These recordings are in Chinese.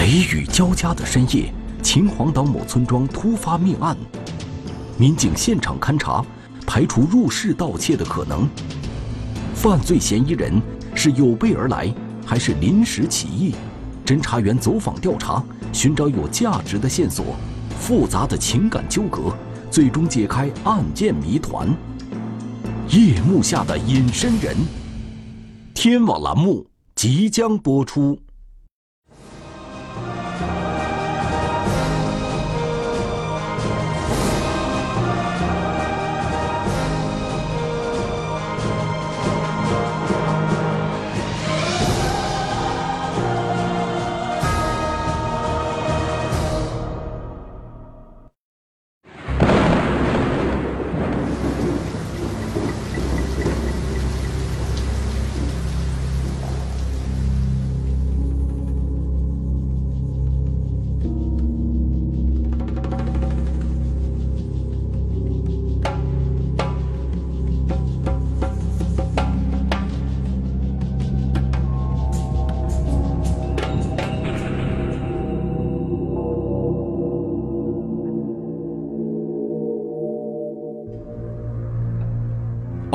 雷雨交加的深夜，秦皇岛某村庄突发命案，民警现场勘查，排除入室盗窃的可能。犯罪嫌疑人是有备而来，还是临时起意？侦查员走访调查，寻找有价值的线索。复杂的情感纠葛，最终解开案件谜团。夜幕下的隐身人。天网栏目即将播出。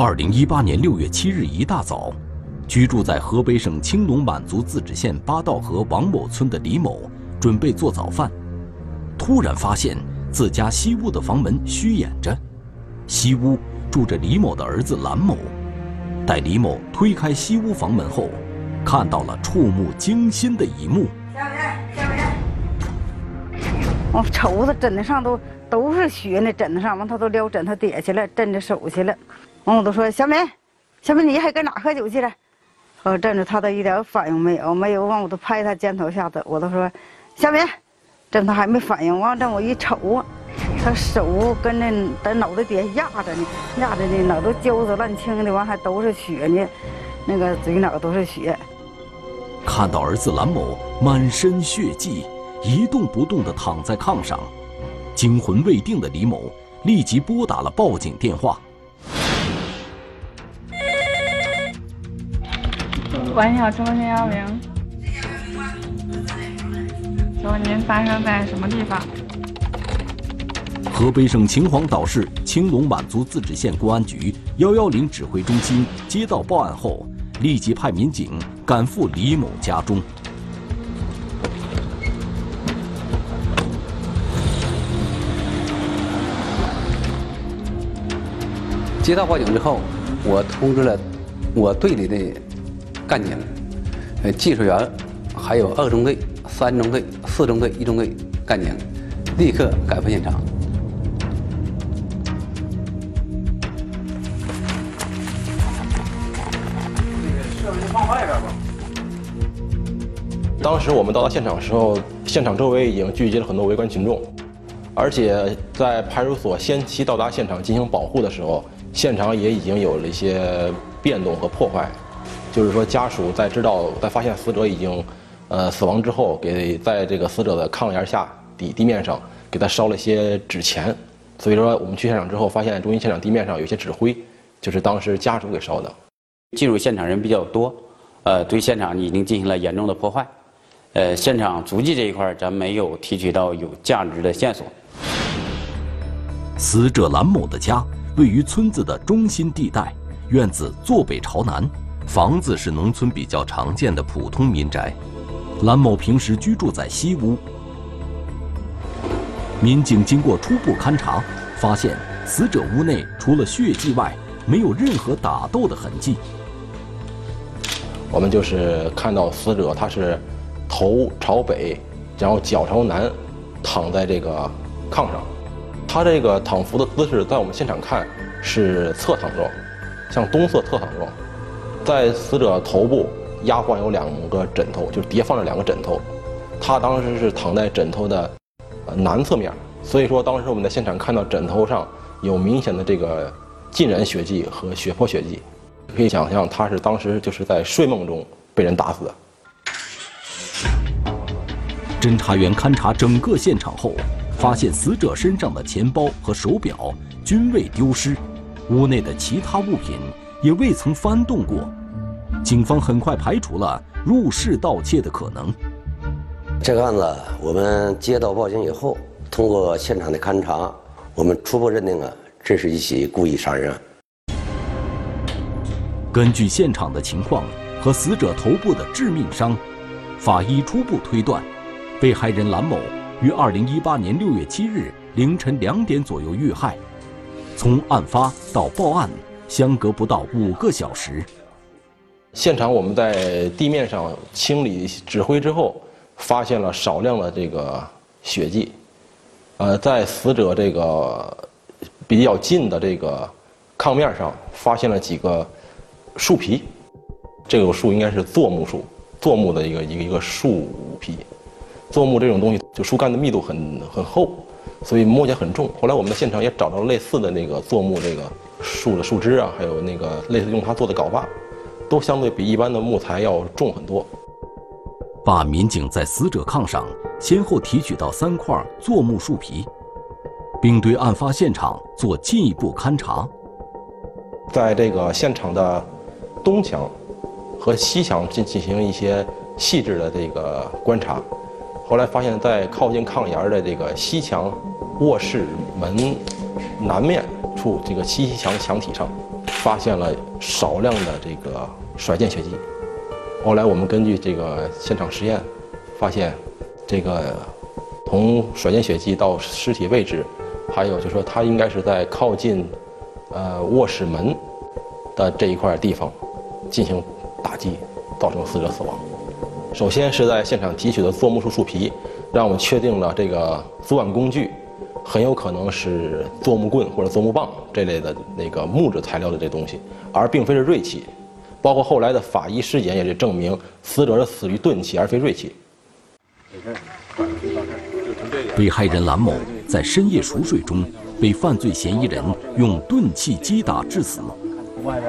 二零一八年六月七日一大早，居住在河北省青龙满族自治县八道河王某村的李某准备做早饭，突然发现自家西屋的房门虚掩着，西屋住着李某的儿子蓝某。待李某推开西屋房门后，看到了触目惊心的一幕。我瞅着枕头上都都是血，那枕头上完他都撩枕头底去了，枕着手去了。完，我都说小敏，小敏，你还搁哪喝酒去了？我站着，他都一点反应没有，没有。完，我都拍他肩头下子，我都说，小敏，这他还没反应。完，这我一瞅，他手跟那在脑袋底下压着呢，压着呢，脑都焦子烂青的，完还都是血呢，那个嘴脑都是血。看到儿子蓝某满身血迹，一动不动地躺在炕上，惊魂未定的李某立即拨打了报警电话。喂，你好，中国电幺零。请问您发生在什么地方？河北省秦皇岛市青龙满族自治县公安局幺幺零指挥中心接到报案后，立即派民警赶赴李某家中。接到报警之后，我通知了我队里的。干警、呃，技术员，还有二中队、三中队、四中队、一中队干警，立刻赶赴现场。摄像机放外边吧。当时我们到达现场的时候，现场周围已经聚集了很多围观群众，而且在派出所先期到达现场进行保护的时候，现场也已经有了一些变动和破坏。就是说，家属在知道在发现死者已经，呃死亡之后，给在这个死者的炕沿下底地面上给他烧了一些纸钱，所以说我们去现场之后，发现中心现场地面上有些纸灰，就是当时家属给烧的。进入现场人比较多，呃，对现场已经进行了严重的破坏，呃，现场足迹这一块咱没有提取到有价值的线索。死者蓝某的家位于村子的中心地带，院子坐北朝南。房子是农村比较常见的普通民宅，蓝某平时居住在西屋。民警经过初步勘查，发现死者屋内除了血迹外，没有任何打斗的痕迹。我们就是看到死者他是头朝北，然后脚朝南，躺在这个炕上。他这个躺伏的姿势，在我们现场看是侧躺状，向东侧侧躺状。在死者头部压放有两个枕头，就是叠放着两个枕头。他当时是躺在枕头的南侧面，所以说当时我们在现场看到枕头上有明显的这个浸染血迹和血泊血迹，可以想象他是当时就是在睡梦中被人打死的。侦查员勘查整个现场后，发现死者身上的钱包和手表均未丢失，屋内的其他物品。也未曾翻动过，警方很快排除了入室盗窃的可能。这个案子我们接到报警以后，通过现场的勘查，我们初步认定啊，这是一起故意杀人案。根据现场的情况和死者头部的致命伤，法医初步推断，被害人蓝某于二零一八年六月七日凌晨两点左右遇害，从案发到报案相隔不到五个小时。现场我们在地面上清理指挥之后，发现了少量的这个血迹，呃，在死者这个比较近的这个炕面上发现了几个树皮，这个树应该是柞木树，柞木的一个一个一个树皮，柞木这种东西就树干的密度很很厚，所以摸起来很重。后来我们在现场也找到类似的那个柞木这个树的树枝啊，还有那个类似用它做的镐把。都相对比一般的木材要重很多。把民警在死者炕上先后提取到三块柞木树皮，并对案发现场做进一步勘查。在这个现场的东墙和西墙进进行一些细致的这个观察，后来发现，在靠近炕沿的这个西墙卧室门南面这个西墙墙体上。发现了少量的这个甩溅血迹，后来我们根据这个现场实验，发现这个从甩溅血迹到尸体位置，还有就说他应该是在靠近呃卧室门的这一块地方进行打击，造成死者死亡。首先是在现场提取的做木树树皮，让我们确定了这个作案工具。很有可能是做木棍或者做木棒这类的那个木质材料的这东西，而并非是锐器。包括后来的法医尸检也是证明，死者是死于钝器而非锐器。被害人蓝某在深夜熟睡中被犯罪嫌疑人用钝器击打致死。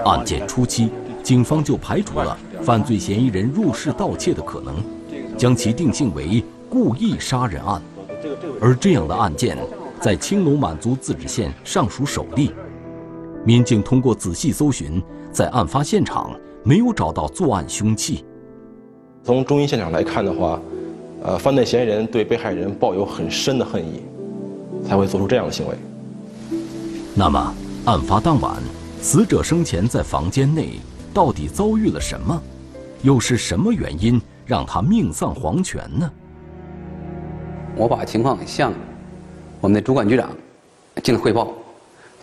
案件初期，警方就排除了犯罪嫌疑人入室盗窃的可能，将其定性为故意杀人案。而这样的案件。在青龙满族自治县尚属首例，民警通过仔细搜寻，在案发现场没有找到作案凶器。从中医现场来看的话，呃，犯罪嫌疑人对被害人抱有很深的恨意，才会做出这样的行为。那么，案发当晚，死者生前在房间内到底遭遇了什么？又是什么原因让他命丧黄泉呢？我把情况向。我们的主管局长进了汇报，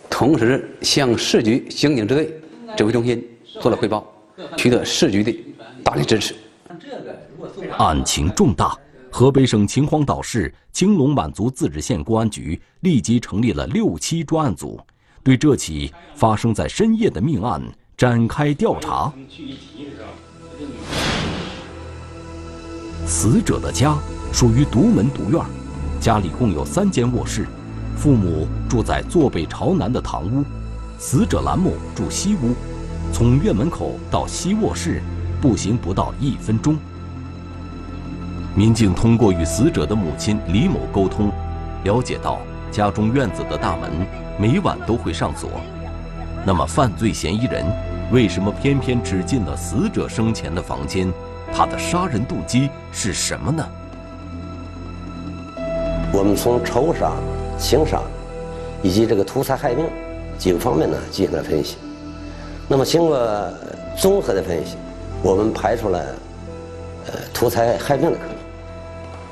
同时向市局刑警支队指挥中心做了汇报，取得市局的大力支持。案情重大，河北省秦皇岛市青龙满族自治县公安局立即成立了六七专案组，对这起发生在深夜的命案展开调查。死者的家属于独门独院。家里共有三间卧室，父母住在坐北朝南的堂屋，死者兰某住西屋。从院门口到西卧室，步行不到一分钟。民警通过与死者的母亲李某沟通，了解到家中院子的大门每晚都会上锁。那么，犯罪嫌疑人为什么偏偏只进了死者生前的房间？他的杀人动机是什么呢？我们从仇杀、情杀以及这个图财害命几个方面呢进行了分析。那么经过综合的分析，我们排除了呃图财害命的可能。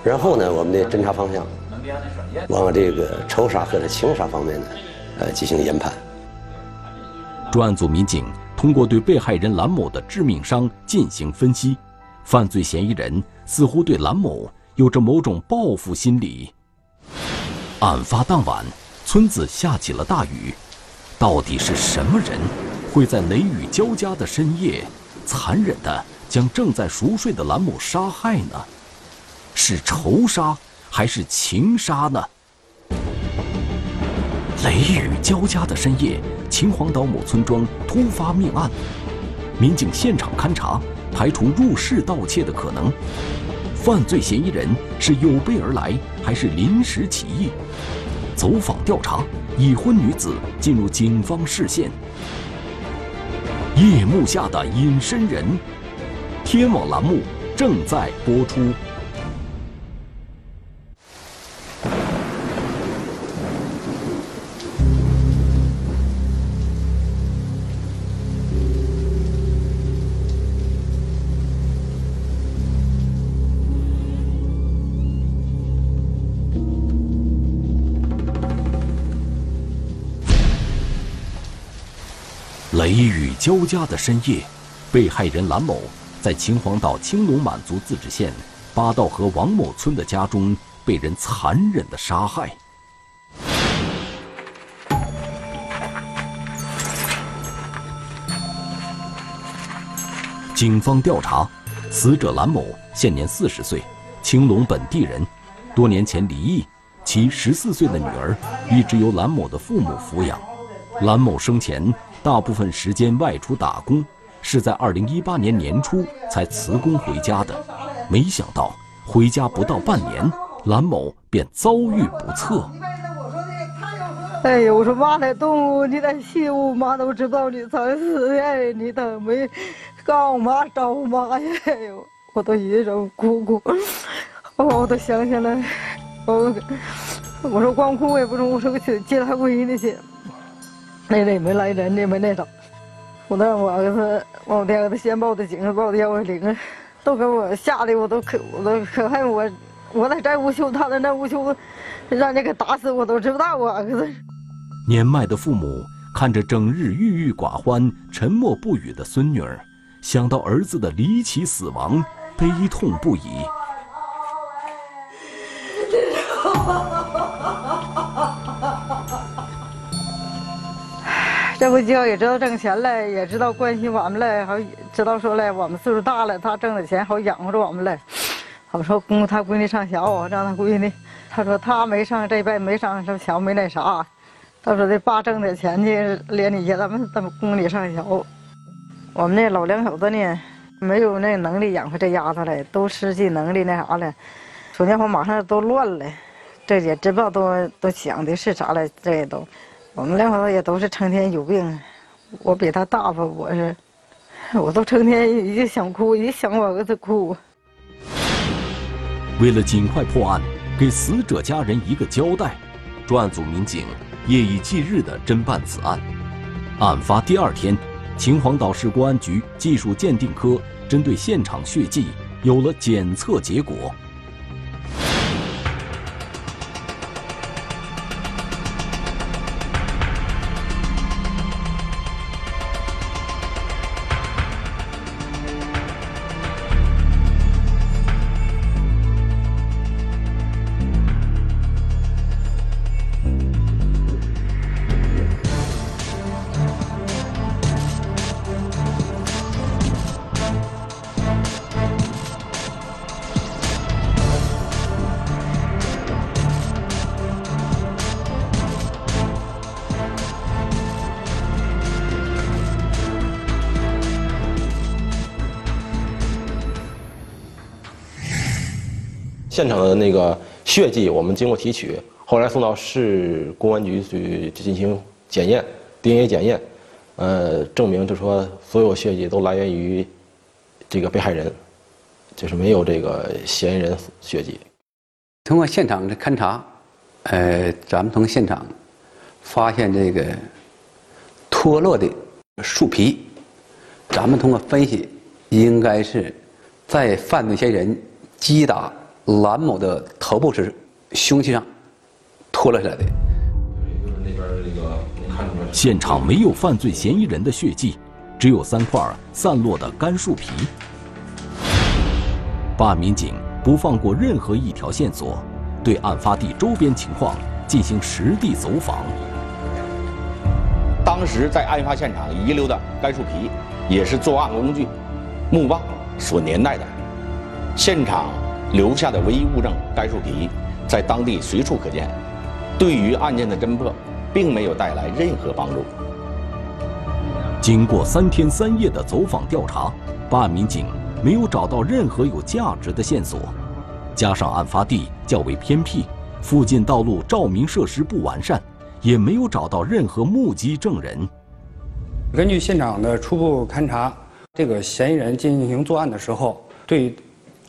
然后呢，我们的侦查方向往这个仇杀或者情杀方面呢呃进行研判。专案组民警通过对被害人蓝某的致命伤进行分析，犯罪嫌疑人似乎对蓝某有着某种报复心理。案发当晚，村子下起了大雨，到底是什么人会在雷雨交加的深夜，残忍地将正在熟睡的兰某杀害呢？是仇杀还是情杀呢？雷雨交加的深夜，秦皇岛某村庄突发命案，民警现场勘查，排除入室盗窃的可能。犯罪嫌疑人是有备而来，还是临时起意？走访调查，已婚女子进入警方视线。夜幕下的隐身人，天网栏目正在播出。雨交加的深夜，被害人蓝某在秦皇岛青龙满族自治县八道河王某村的家中被人残忍的杀害。警方调查，死者蓝某现年四十岁，青龙本地人，多年前离异，其十四岁的女儿一直由蓝某的父母抚养。蓝某生前大部分时间外出打工，是在二零一八年年初才辞工回家的。没想到回家不到半年，蓝某便遭遇不测。哎呦，我说妈来动物，你在西我，妈都知道你才死呀，你都没告我妈找我妈呀，我都一直哭哭，我都想起来，我我说光哭也不中，我说去接他闺女去。那也没来人，也没那啥，我那我儿子，我爹儿子先报的警，报的幺幺零，都给我吓得我都可，我都可恨我，我在这屋修，他在那屋修，让人给打死我都知道我儿子。年迈的父母看着整日郁郁寡欢、沉默不语的孙女儿，想到儿子的离奇死亡，悲痛不已。这不叫也知道挣钱了，也知道关心我们了，好知道说了，我们岁数大了，他挣的钱好养活着我们了。好说供他闺女上学，让他闺女，他说他没上这辈没上什么学，没那啥。他说：“这爸挣点钱去，连你家咱们咱们供你上学。我们那老两口子呢，没有那能力养活这丫头了，都失去能力那啥了。说那话马上都乱了，这也知不知道都都想的是啥了？这也都，我们两口子也都是成天有病。我比他大吧，我是，我都成天一想哭，一想我儿子哭。为了尽快破案，给死者家人一个交代，专案组民警。”夜以继日地侦办此案。案发第二天，秦皇岛市公安局技术鉴定科针对现场血迹有了检测结果。现场的那个血迹，我们经过提取，后来送到市公安局去进行检验，DNA 检验，呃，证明就说所有血迹都来源于这个被害人，就是没有这个嫌疑人血迹。通过现场的勘查，呃，咱们从现场发现这个脱落的树皮，咱们通过分析，应该是在犯罪嫌疑人击打。蓝某的头部是凶器上脱落下来的。现场没有犯罪嫌疑人的血迹，只有三块散落的干树皮。办案民警不放过任何一条线索，对案发地周边情况进行实地走访。当时在案发现场遗留的干树皮，也是作案工具木棒所年代的。现场。留下的唯一物证该树皮，在当地随处可见，对于案件的侦破，并没有带来任何帮助。经过三天三夜的走访调查，办案民警没有找到任何有价值的线索，加上案发地较为偏僻，附近道路照明设施不完善，也没有找到任何目击证人。根据现场的初步勘查，这个嫌疑人进行作案的时候，对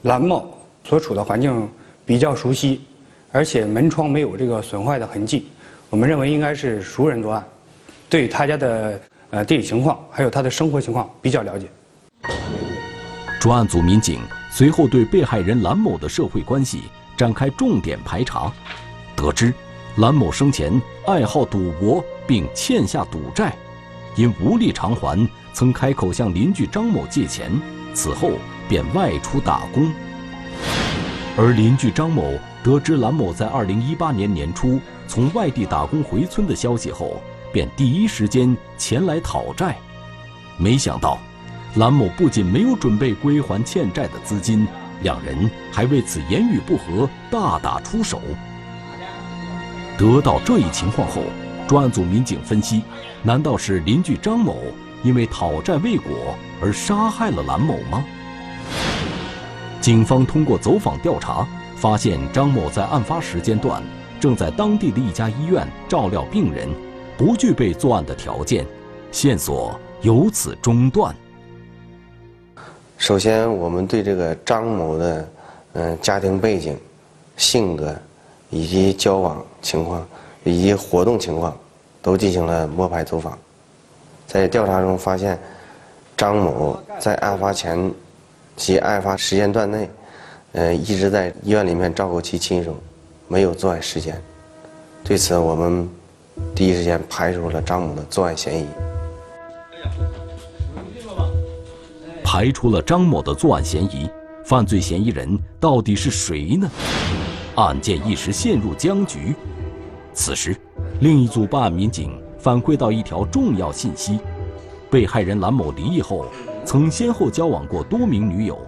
蓝某。所处的环境比较熟悉，而且门窗没有这个损坏的痕迹，我们认为应该是熟人作案，对他家的呃地理情况还有他的生活情况比较了解。专案组民警随后对被害人蓝某的社会关系展开重点排查，得知蓝某生前爱好赌博并欠下赌债，因无力偿还，曾开口向邻居张某借钱，此后便外出打工。而邻居张某得知兰某在2018年年初从外地打工回村的消息后，便第一时间前来讨债。没想到，兰某不仅没有准备归还欠债的资金，两人还为此言语不和，大打出手。得到这一情况后，专案组民警分析，难道是邻居张某因为讨债未果而杀害了兰某吗？警方通过走访调查，发现张某在案发时间段正在当地的一家医院照料病人，不具备作案的条件，线索由此中断。首先，我们对这个张某的嗯家庭背景、性格以及交往情况以及活动情况都进行了摸排走访，在调查中发现，张某在案发前其案发时间段内，呃一直在医院里面照顾其亲属，没有作案时间。对此，我们第一时间排除了张某的作案嫌疑。排除了张某的作案嫌疑，犯罪嫌疑人到底是谁呢？案件一时陷入僵局。此时，另一组办案民警反馈到一条重要信息：被害人兰某离异后，曾先后交往过多名女友。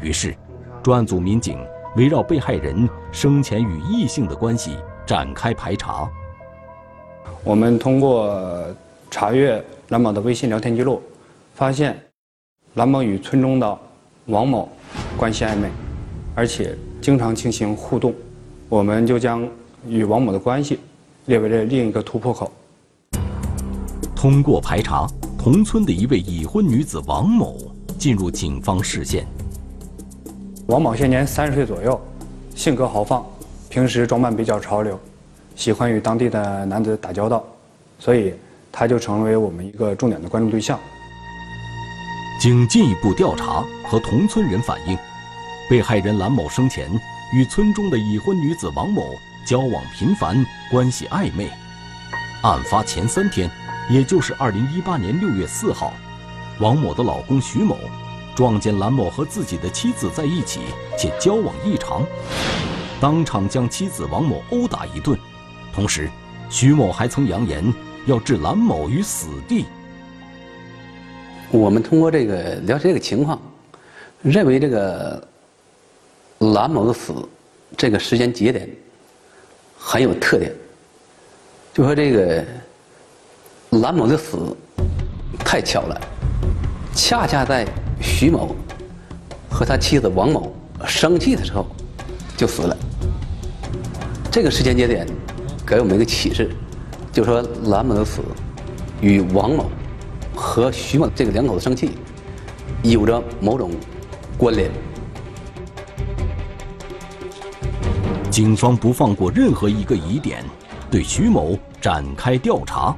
于是，专案组民警围绕被害人生前与异性的关系展开排查。我们通过查阅蓝某的微信聊天记录，发现。蓝某与村中的王某关系暧昧，而且经常进行互动，我们就将与王某的关系列为了另一个突破口。通过排查，同村的一位已婚女子王某进入警方视线。王某现年三十岁左右，性格豪放，平时装扮比较潮流，喜欢与当地的男子打交道，所以他就成为我们一个重点的关注对象。经进一步调查和同村人反映，被害人兰某生前与村中的已婚女子王某交往频繁，关系暧昧。案发前三天，也就是二零一八年六月四号，王某的老公徐某撞见兰某和自己的妻子在一起且交往异常，当场将妻子王某殴打一顿。同时，徐某还曾扬言要置兰某于死地。我们通过这个了解这个情况，认为这个兰某的死这个时间节点很有特点，就说这个兰某的死太巧了，恰恰在徐某和他妻子王某生气的时候就死了。这个时间节点给我们一个启示，就说兰某的死与王某。和徐某这个两口子生气，有着某种关联。警方不放过任何一个疑点，对徐某展开调查。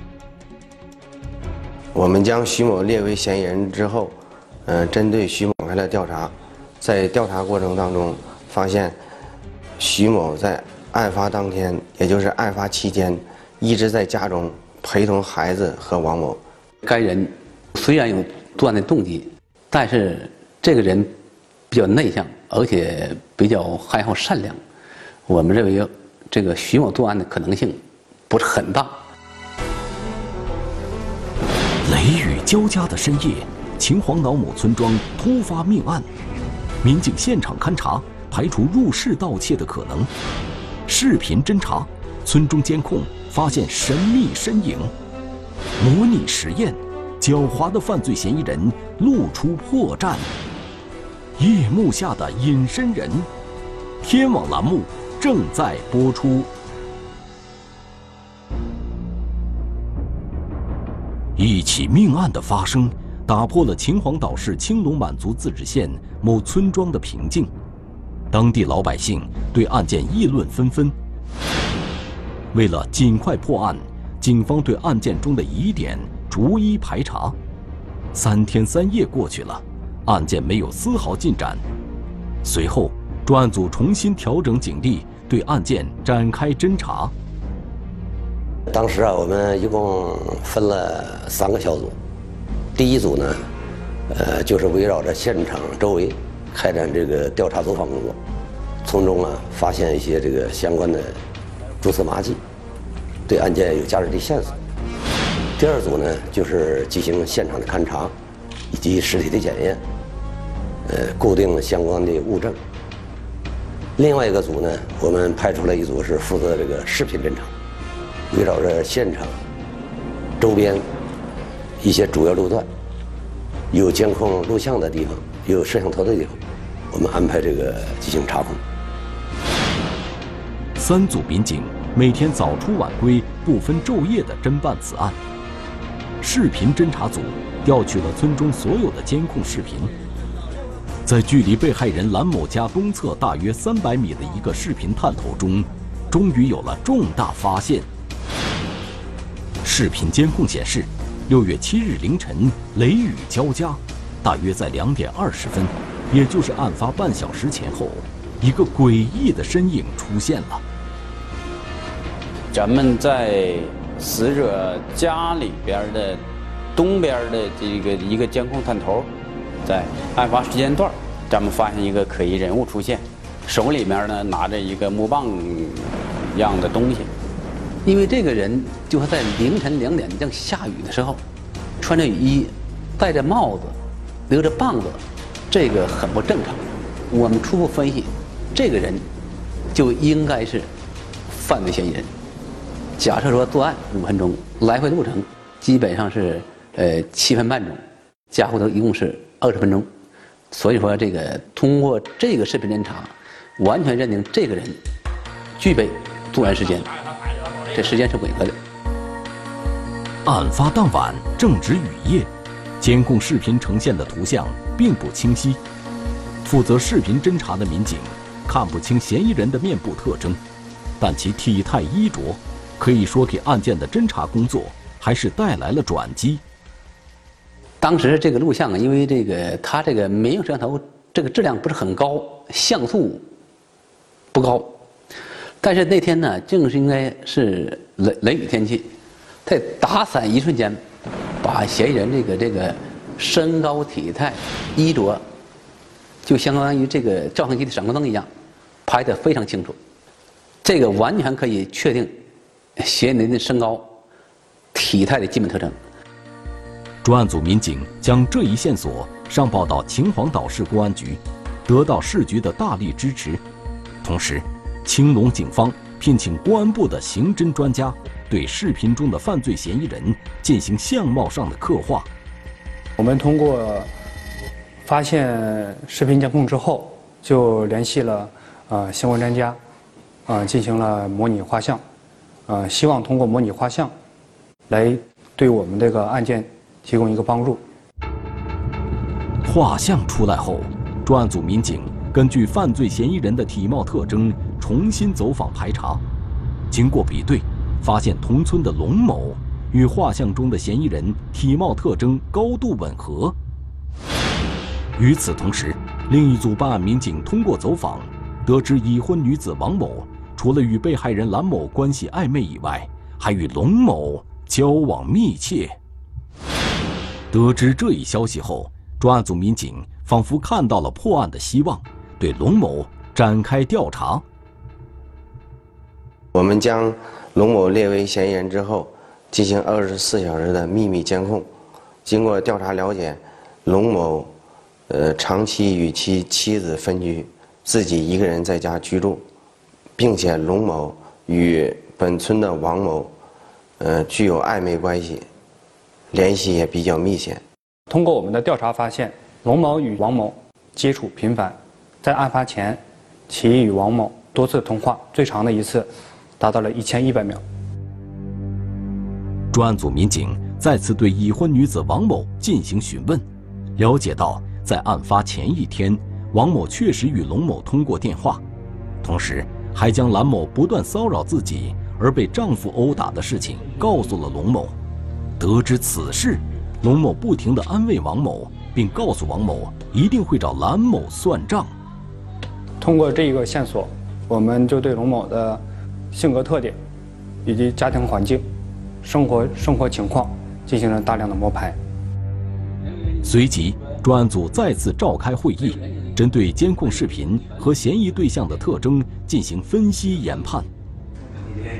我们将徐某列为嫌疑人之后，嗯，针对徐某展开了调查。在调查过程当中，发现徐某在案发当天，也就是案发期间，一直在家中陪同孩子和王某。该人虽然有作案的动机，但是这个人比较内向，而且比较还好善良。我们认为这个徐某作案的可能性不是很大。交加的深夜，秦皇岛某村庄突发命案，民警现场勘查，排除入室盗窃的可能。视频侦查，村中监控发现神秘身影。模拟实验，狡猾的犯罪嫌疑人露出破绽。夜幕下的隐身人，天网栏目正在播出。一起命案的发生，打破了秦皇岛市青龙满族自治县某村庄的平静，当地老百姓对案件议论纷纷。为了尽快破案。警方对案件中的疑点逐一排查，三天三夜过去了，案件没有丝毫进展。随后，专案组重新调整警力，对案件展开侦查。当时啊，我们一共分了三个小组，第一组呢，呃，就是围绕着现场周围开展这个调查走访工作，从中啊发现一些这个相关的蛛丝马迹，对案件有价值的线索。第二组呢，就是进行现场的勘查，以及尸体的检验，呃，固定相关的物证。另外一个组呢，我们派出了一组是负责这个视频侦查，围绕着现场周边一些主要路段，有监控录像的地方，有摄像头的地方，我们安排这个进行查控。三组民警每天早出晚归，不分昼夜地侦办此案。视频侦查组调取了村中所有的监控视频。在距离被害人兰某家东侧大约三百米的一个视频探头中，终于有了重大发现。视频监控显示，六月七日凌晨雷雨交加，大约在两点二十分，也就是案发半小时前后，一个诡异的身影出现了。咱们在死者家里边的东边的这个一个监控探头。在案发时间段，咱们发现一个可疑人物出现，手里面呢拿着一个木棒样的东西。因为这个人就是在凌晨两点正下雨的时候，穿着雨衣，戴着帽子，留着棒子，这个很不正常。我们初步分析，这个人就应该是犯罪嫌疑人。假设说作案五分钟，来回路程基本上是呃七分半钟，加回头一共是。二十分钟，所以说这个通过这个视频侦查，完全认定这个人具备作案时间，这时间是吻合的。案发当晚正值雨夜，监控视频呈现的图像并不清晰，负责视频侦查的民警看不清嫌疑人的面部特征，但其体态衣着可以说给案件的侦查工作还是带来了转机。当时这个录像啊，因为这个它这个民用摄像头这个质量不是很高，像素不高。但是那天呢，正是应该是雷雷雨天气，在打伞一瞬间，把嫌疑人这个这个身高体态、衣着，就相当于这个照相机的闪光灯一样，拍得非常清楚。这个完全可以确定嫌疑人的身高、体态的基本特征。专案组民警将这一线索上报到秦皇岛市公安局，得到市局的大力支持。同时，青龙警方聘请公安部的刑侦专家，对视频中的犯罪嫌疑人进行相貌上的刻画。我们通过发现视频监控之后，就联系了呃相关专家，呃进行了模拟画像，呃希望通过模拟画像，来对我们这个案件。提供一个帮助。画像出来后，专案组民警根据犯罪嫌疑人的体貌特征重新走访排查，经过比对，发现同村的龙某与画像中的嫌疑人体貌特征高度吻合。与此同时，另一组办案民警通过走访，得知已婚女子王某除了与被害人兰某关系暧昧以外，还与龙某交往密切。得知这一消息后，专案组民警仿佛看到了破案的希望，对龙某展开调查。我们将龙某列为嫌疑人之后，进行二十四小时的秘密监控。经过调查了解，龙某，呃，长期与其妻子分居，自己一个人在家居住，并且龙某与本村的王某，呃，具有暧昧关系。联系也比较密切。通过我们的调查发现，龙某与王某接触频繁，在案发前，其与王某多次通话，最长的一次达到了一千一百秒。专案组民警再次对已婚女子王某进行询问，了解到在案发前一天，王某确实与龙某通过电话，同时还将兰某不断骚扰自己而被丈夫殴打的事情告诉了龙某。得知此事，龙某不停地安慰王某，并告诉王某一定会找兰某算账。通过这一个线索，我们就对龙某的性格特点以及家庭环境生活生活情况进行了大量的摸排。随即，专案组再次召开会议，针对监控视频和嫌疑对象的特征进行分析研判。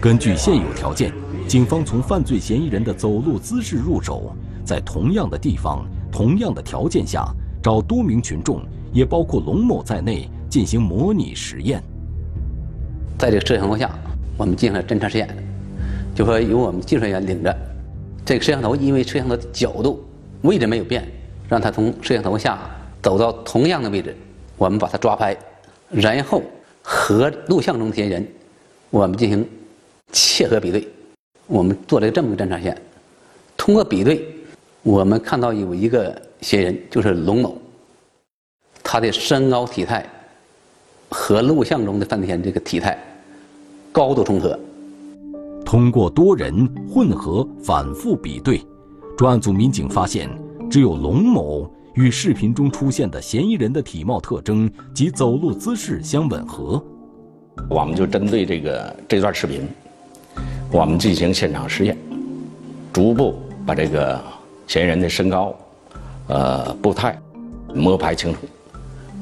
根据现有条件，警方从犯罪嫌疑人的走路姿势入手，在同样的地方、同样的条件下，找多名群众，也包括龙某在内，进行模拟实验。在这个摄像头下，我们进行了侦查实验，就说由我们技术人员领着这个摄像头，因为摄像头的角度、位置没有变，让他从摄像头下走到同样的位置，我们把他抓拍，然后和录像中嫌疑人，我们进行切合比对。我们做了这么个侦查线，通过比对，我们看到有一个嫌疑人，就是龙某，他的身高体态和录像中的范天这个体态高度重合。通过多人混合反复比对，专案组民警发现，只有龙某与视频中出现的嫌疑人的体貌特征及走路姿势相吻合。我们就针对这个这段视频。我们进行现场实验，逐步把这个嫌疑人的身高、呃步态摸排清楚。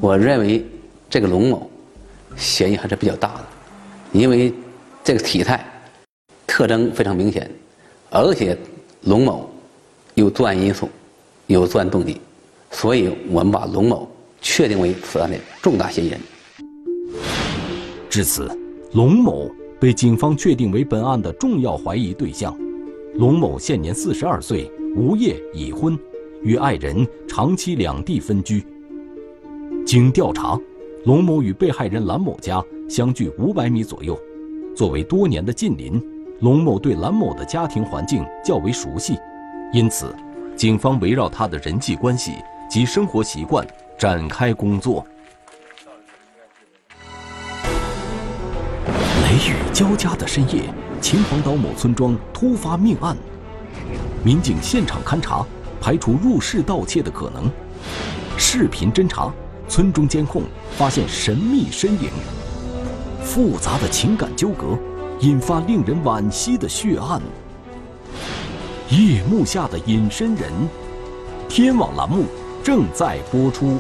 我认为这个龙某嫌疑还是比较大的，因为这个体态特征非常明显，而且龙某有作案因素，有作案动机，所以我们把龙某确定为此案的重大嫌疑人。至此，龙某。被警方确定为本案的重要怀疑对象，龙某现年四十二岁，无业，已婚，与爱人长期两地分居。经调查，龙某与被害人兰某家相距五百米左右。作为多年的近邻，龙某对兰某的家庭环境较为熟悉，因此，警方围绕他的人际关系及生活习惯展开工作。雷雨交加的深夜，秦皇岛某村庄突发命案，民警现场勘查，排除入室盗窃的可能。视频侦查，村中监控发现神秘身影。复杂的情感纠葛，引发令人惋惜的血案。夜幕下的隐身人，天网栏目正在播出。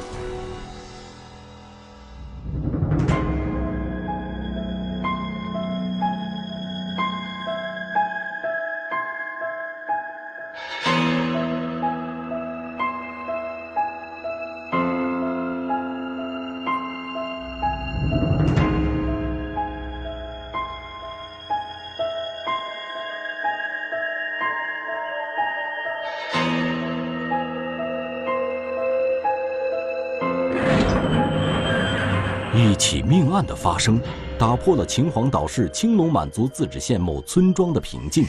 命案的发生，打破了秦皇岛市青龙满族自治县某村庄的平静。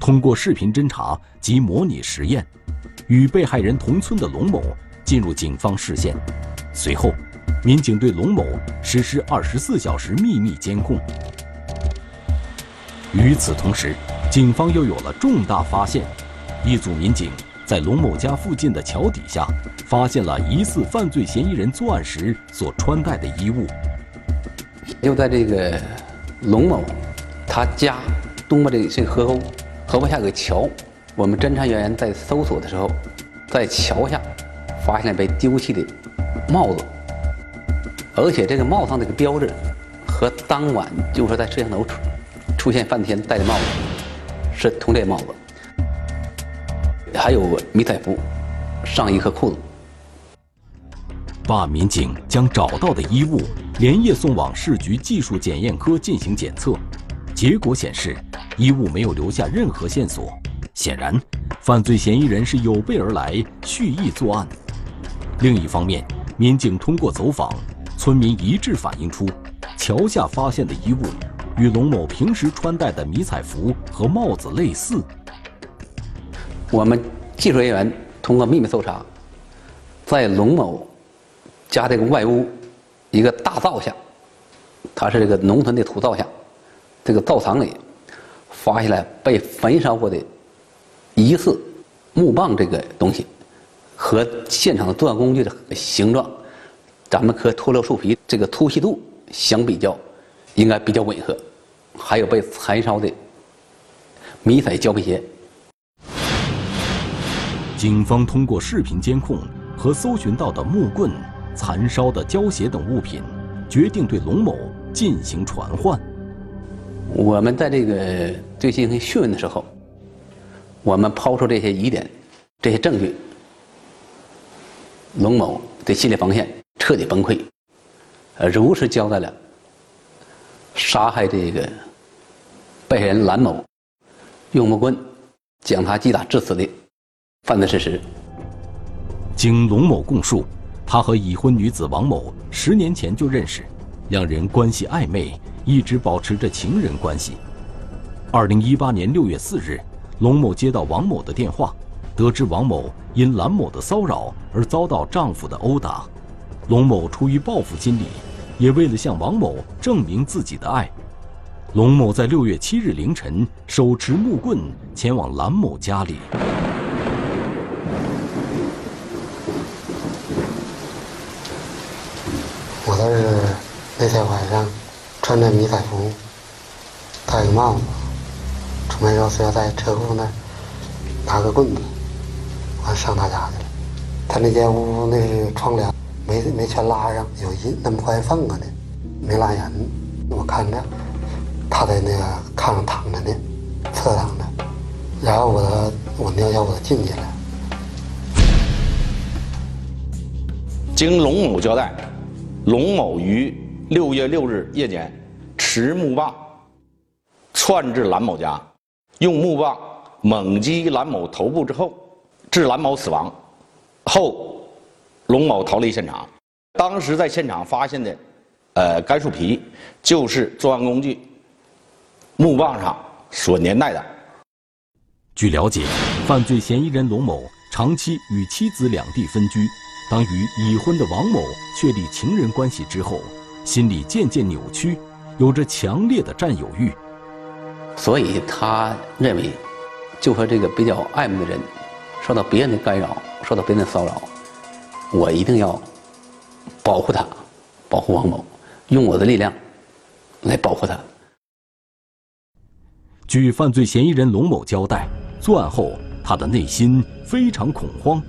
通过视频侦查及模拟实验，与被害人同村的龙某进入警方视线。随后，民警对龙某实施二十四小时秘密监控。与此同时，警方又有了重大发现：一组民警在龙某家附近的桥底下。发现了疑似犯罪嫌疑人作案时所穿戴的衣物。就在这个龙某他家东边的这个河沟，河沟下有个桥。我们侦查人员在搜索的时候，在桥下发现了被丢弃的帽子，而且这个帽子上这个标志和当晚就是在摄像头出出现范天戴的帽子是同类帽子。还有迷彩服、上衣和裤子。办案民警将找到的衣物连夜送往市局技术检验科进行检测，结果显示衣物没有留下任何线索。显然，犯罪嫌疑人是有备而来，蓄意作案。另一方面，民警通过走访，村民一致反映出，桥下发现的衣物与龙某平时穿戴的迷彩服和帽子类似。我们技术人员通过秘密搜查，在龙某。家这个外屋，一个大灶下，它是这个农村的土灶下，这个灶膛里，发现了被焚烧过的疑似木棒这个东西，和现场的作案工具的形状，咱们和脱落树皮这个粗细度相比较，应该比较吻合，还有被残烧的迷彩胶皮鞋。警方通过视频监控和搜寻到的木棍、残烧的胶鞋等物品，决定对龙某进行传唤。我们在这个对进行讯问的时候，我们抛出这些疑点、这些证据，龙某的心理防线彻底崩溃，呃，如实交代了杀害这个被害人兰某，用木棍将他击打致死的犯罪事实。经龙某供述，他和已婚女子王某十年前就认识，两人关系暧昧，一直保持着情人关系。二零一八年六月四日，龙某接到王某的电话，得知王某因兰某的骚扰而遭到丈夫的殴打。龙某出于报复心理，也为了向王某证明自己的爱，龙某在六月七日凌晨手持木棍前往兰某家里。我倒是那天晚上穿着迷彩服，戴个帽子，出门时候是要在车库那儿拿个棍子，完上他家去了。他那间屋那个窗帘没没全拉上，有一那么块缝子呢，没拉严。我看着他在那个炕上躺着呢，侧躺着，然后我我尿尿我进去了。经龙某交代。龙某于六月六日夜间持木棒窜至兰某家，用木棒猛击兰某头部之后，致兰某死亡。后，龙某逃离现场。当时在现场发现的，呃，该树皮就是作案工具木棒上所年代的。据了解，犯罪嫌疑人龙某长期与妻子两地分居。当与已婚的王某确立情人关系之后，心理渐渐扭曲，有着强烈的占有欲，所以他认为，就和这个比较暧昧的人，受到别人的干扰，受到别人的骚扰，我一定要保护他，保护王某，用我的力量来保护他。据犯罪嫌疑人龙某交代，作案后他的内心非常恐慌。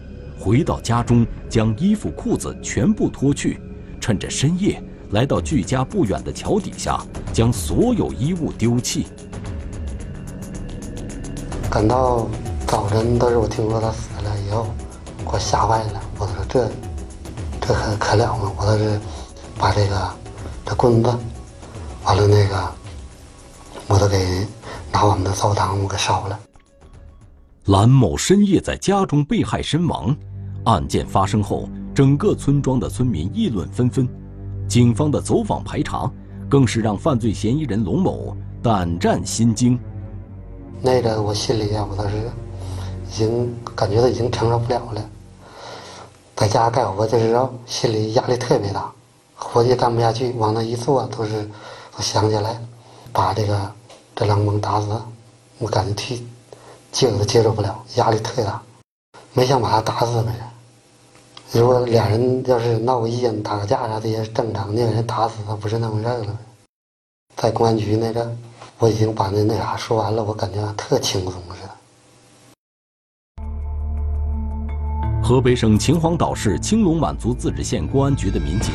回到家中，将衣服裤子全部脱去，趁着深夜来到距家不远的桥底下，将所有衣物丢弃。赶到早晨，都是我听说他死了以后，我吓坏了。我说这这可可了吗？我倒是把这个这棍子，完了那个，我都给拿我们的灶堂我给烧了。兰某深夜在家中被害身亡，案件发生后，整个村庄的村民议论纷纷，警方的走访排查，更是让犯罪嫌疑人龙某胆战心惊。那个我心里啊，我倒是已经感觉到已经承受不了了，在家干活的时候，心里压力特别大，活计干不下去，往那一坐都是，我想起来，把这个这狼蒙打死，我感觉替。接都接受不了，压力特大，没想把他打死呗。如果俩人要是闹个意见、打个架啥的也是正常，的人打死他不是那回事儿了。在公安局那个，我已经把那那啥说完了，我感觉特轻松似的。河北省秦皇岛市青龙满族自治县公安局的民警，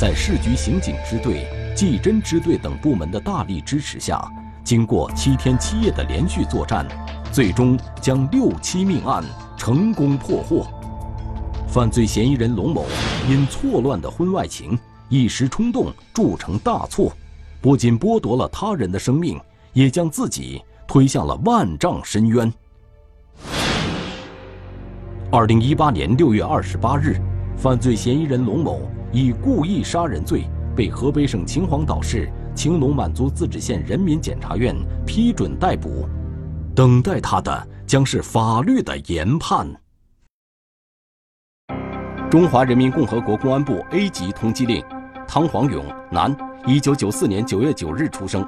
在市局刑警支队、技侦支队等部门的大力支持下，经过七天七夜的连续作战。最终将六七命案成功破获。犯罪嫌疑人龙某因错乱的婚外情，一时冲动铸成大错，不仅剥夺了他人的生命，也将自己推向了万丈深渊。二零一八年六月二十八日，犯罪嫌疑人龙某以故意杀人罪被河北省秦皇岛市青龙满族自治县人民检察院批准逮捕。等待他的将是法律的研判。中华人民共和国公安部 A 级通缉令：汤黄勇，男，一九九四年九月九日出生，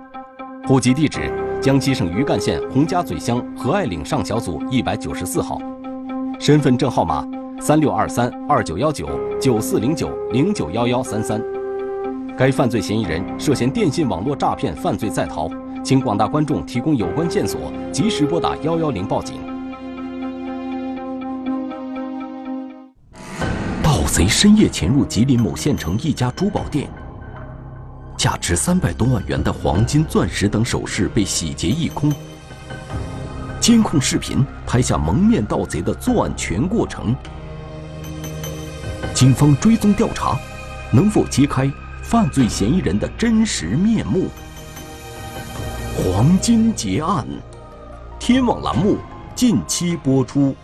户籍地址江西省余干县洪家嘴乡何爱岭上小组一百九十四号，身份证号码三六二三二九幺九九四零九零九幺幺三三。该犯罪嫌疑人涉嫌电信网络诈骗犯罪在逃。请广大观众提供有关线索，及时拨打幺幺零报警。盗贼深夜潜入吉林某县城一家珠宝店，价值三百多万元的黄金、钻石等首饰被洗劫一空。监控视频拍下蒙面盗贼的作案全过程。警方追踪调查，能否揭开犯罪嫌疑人的真实面目？黄金劫案，天网栏目近期播出。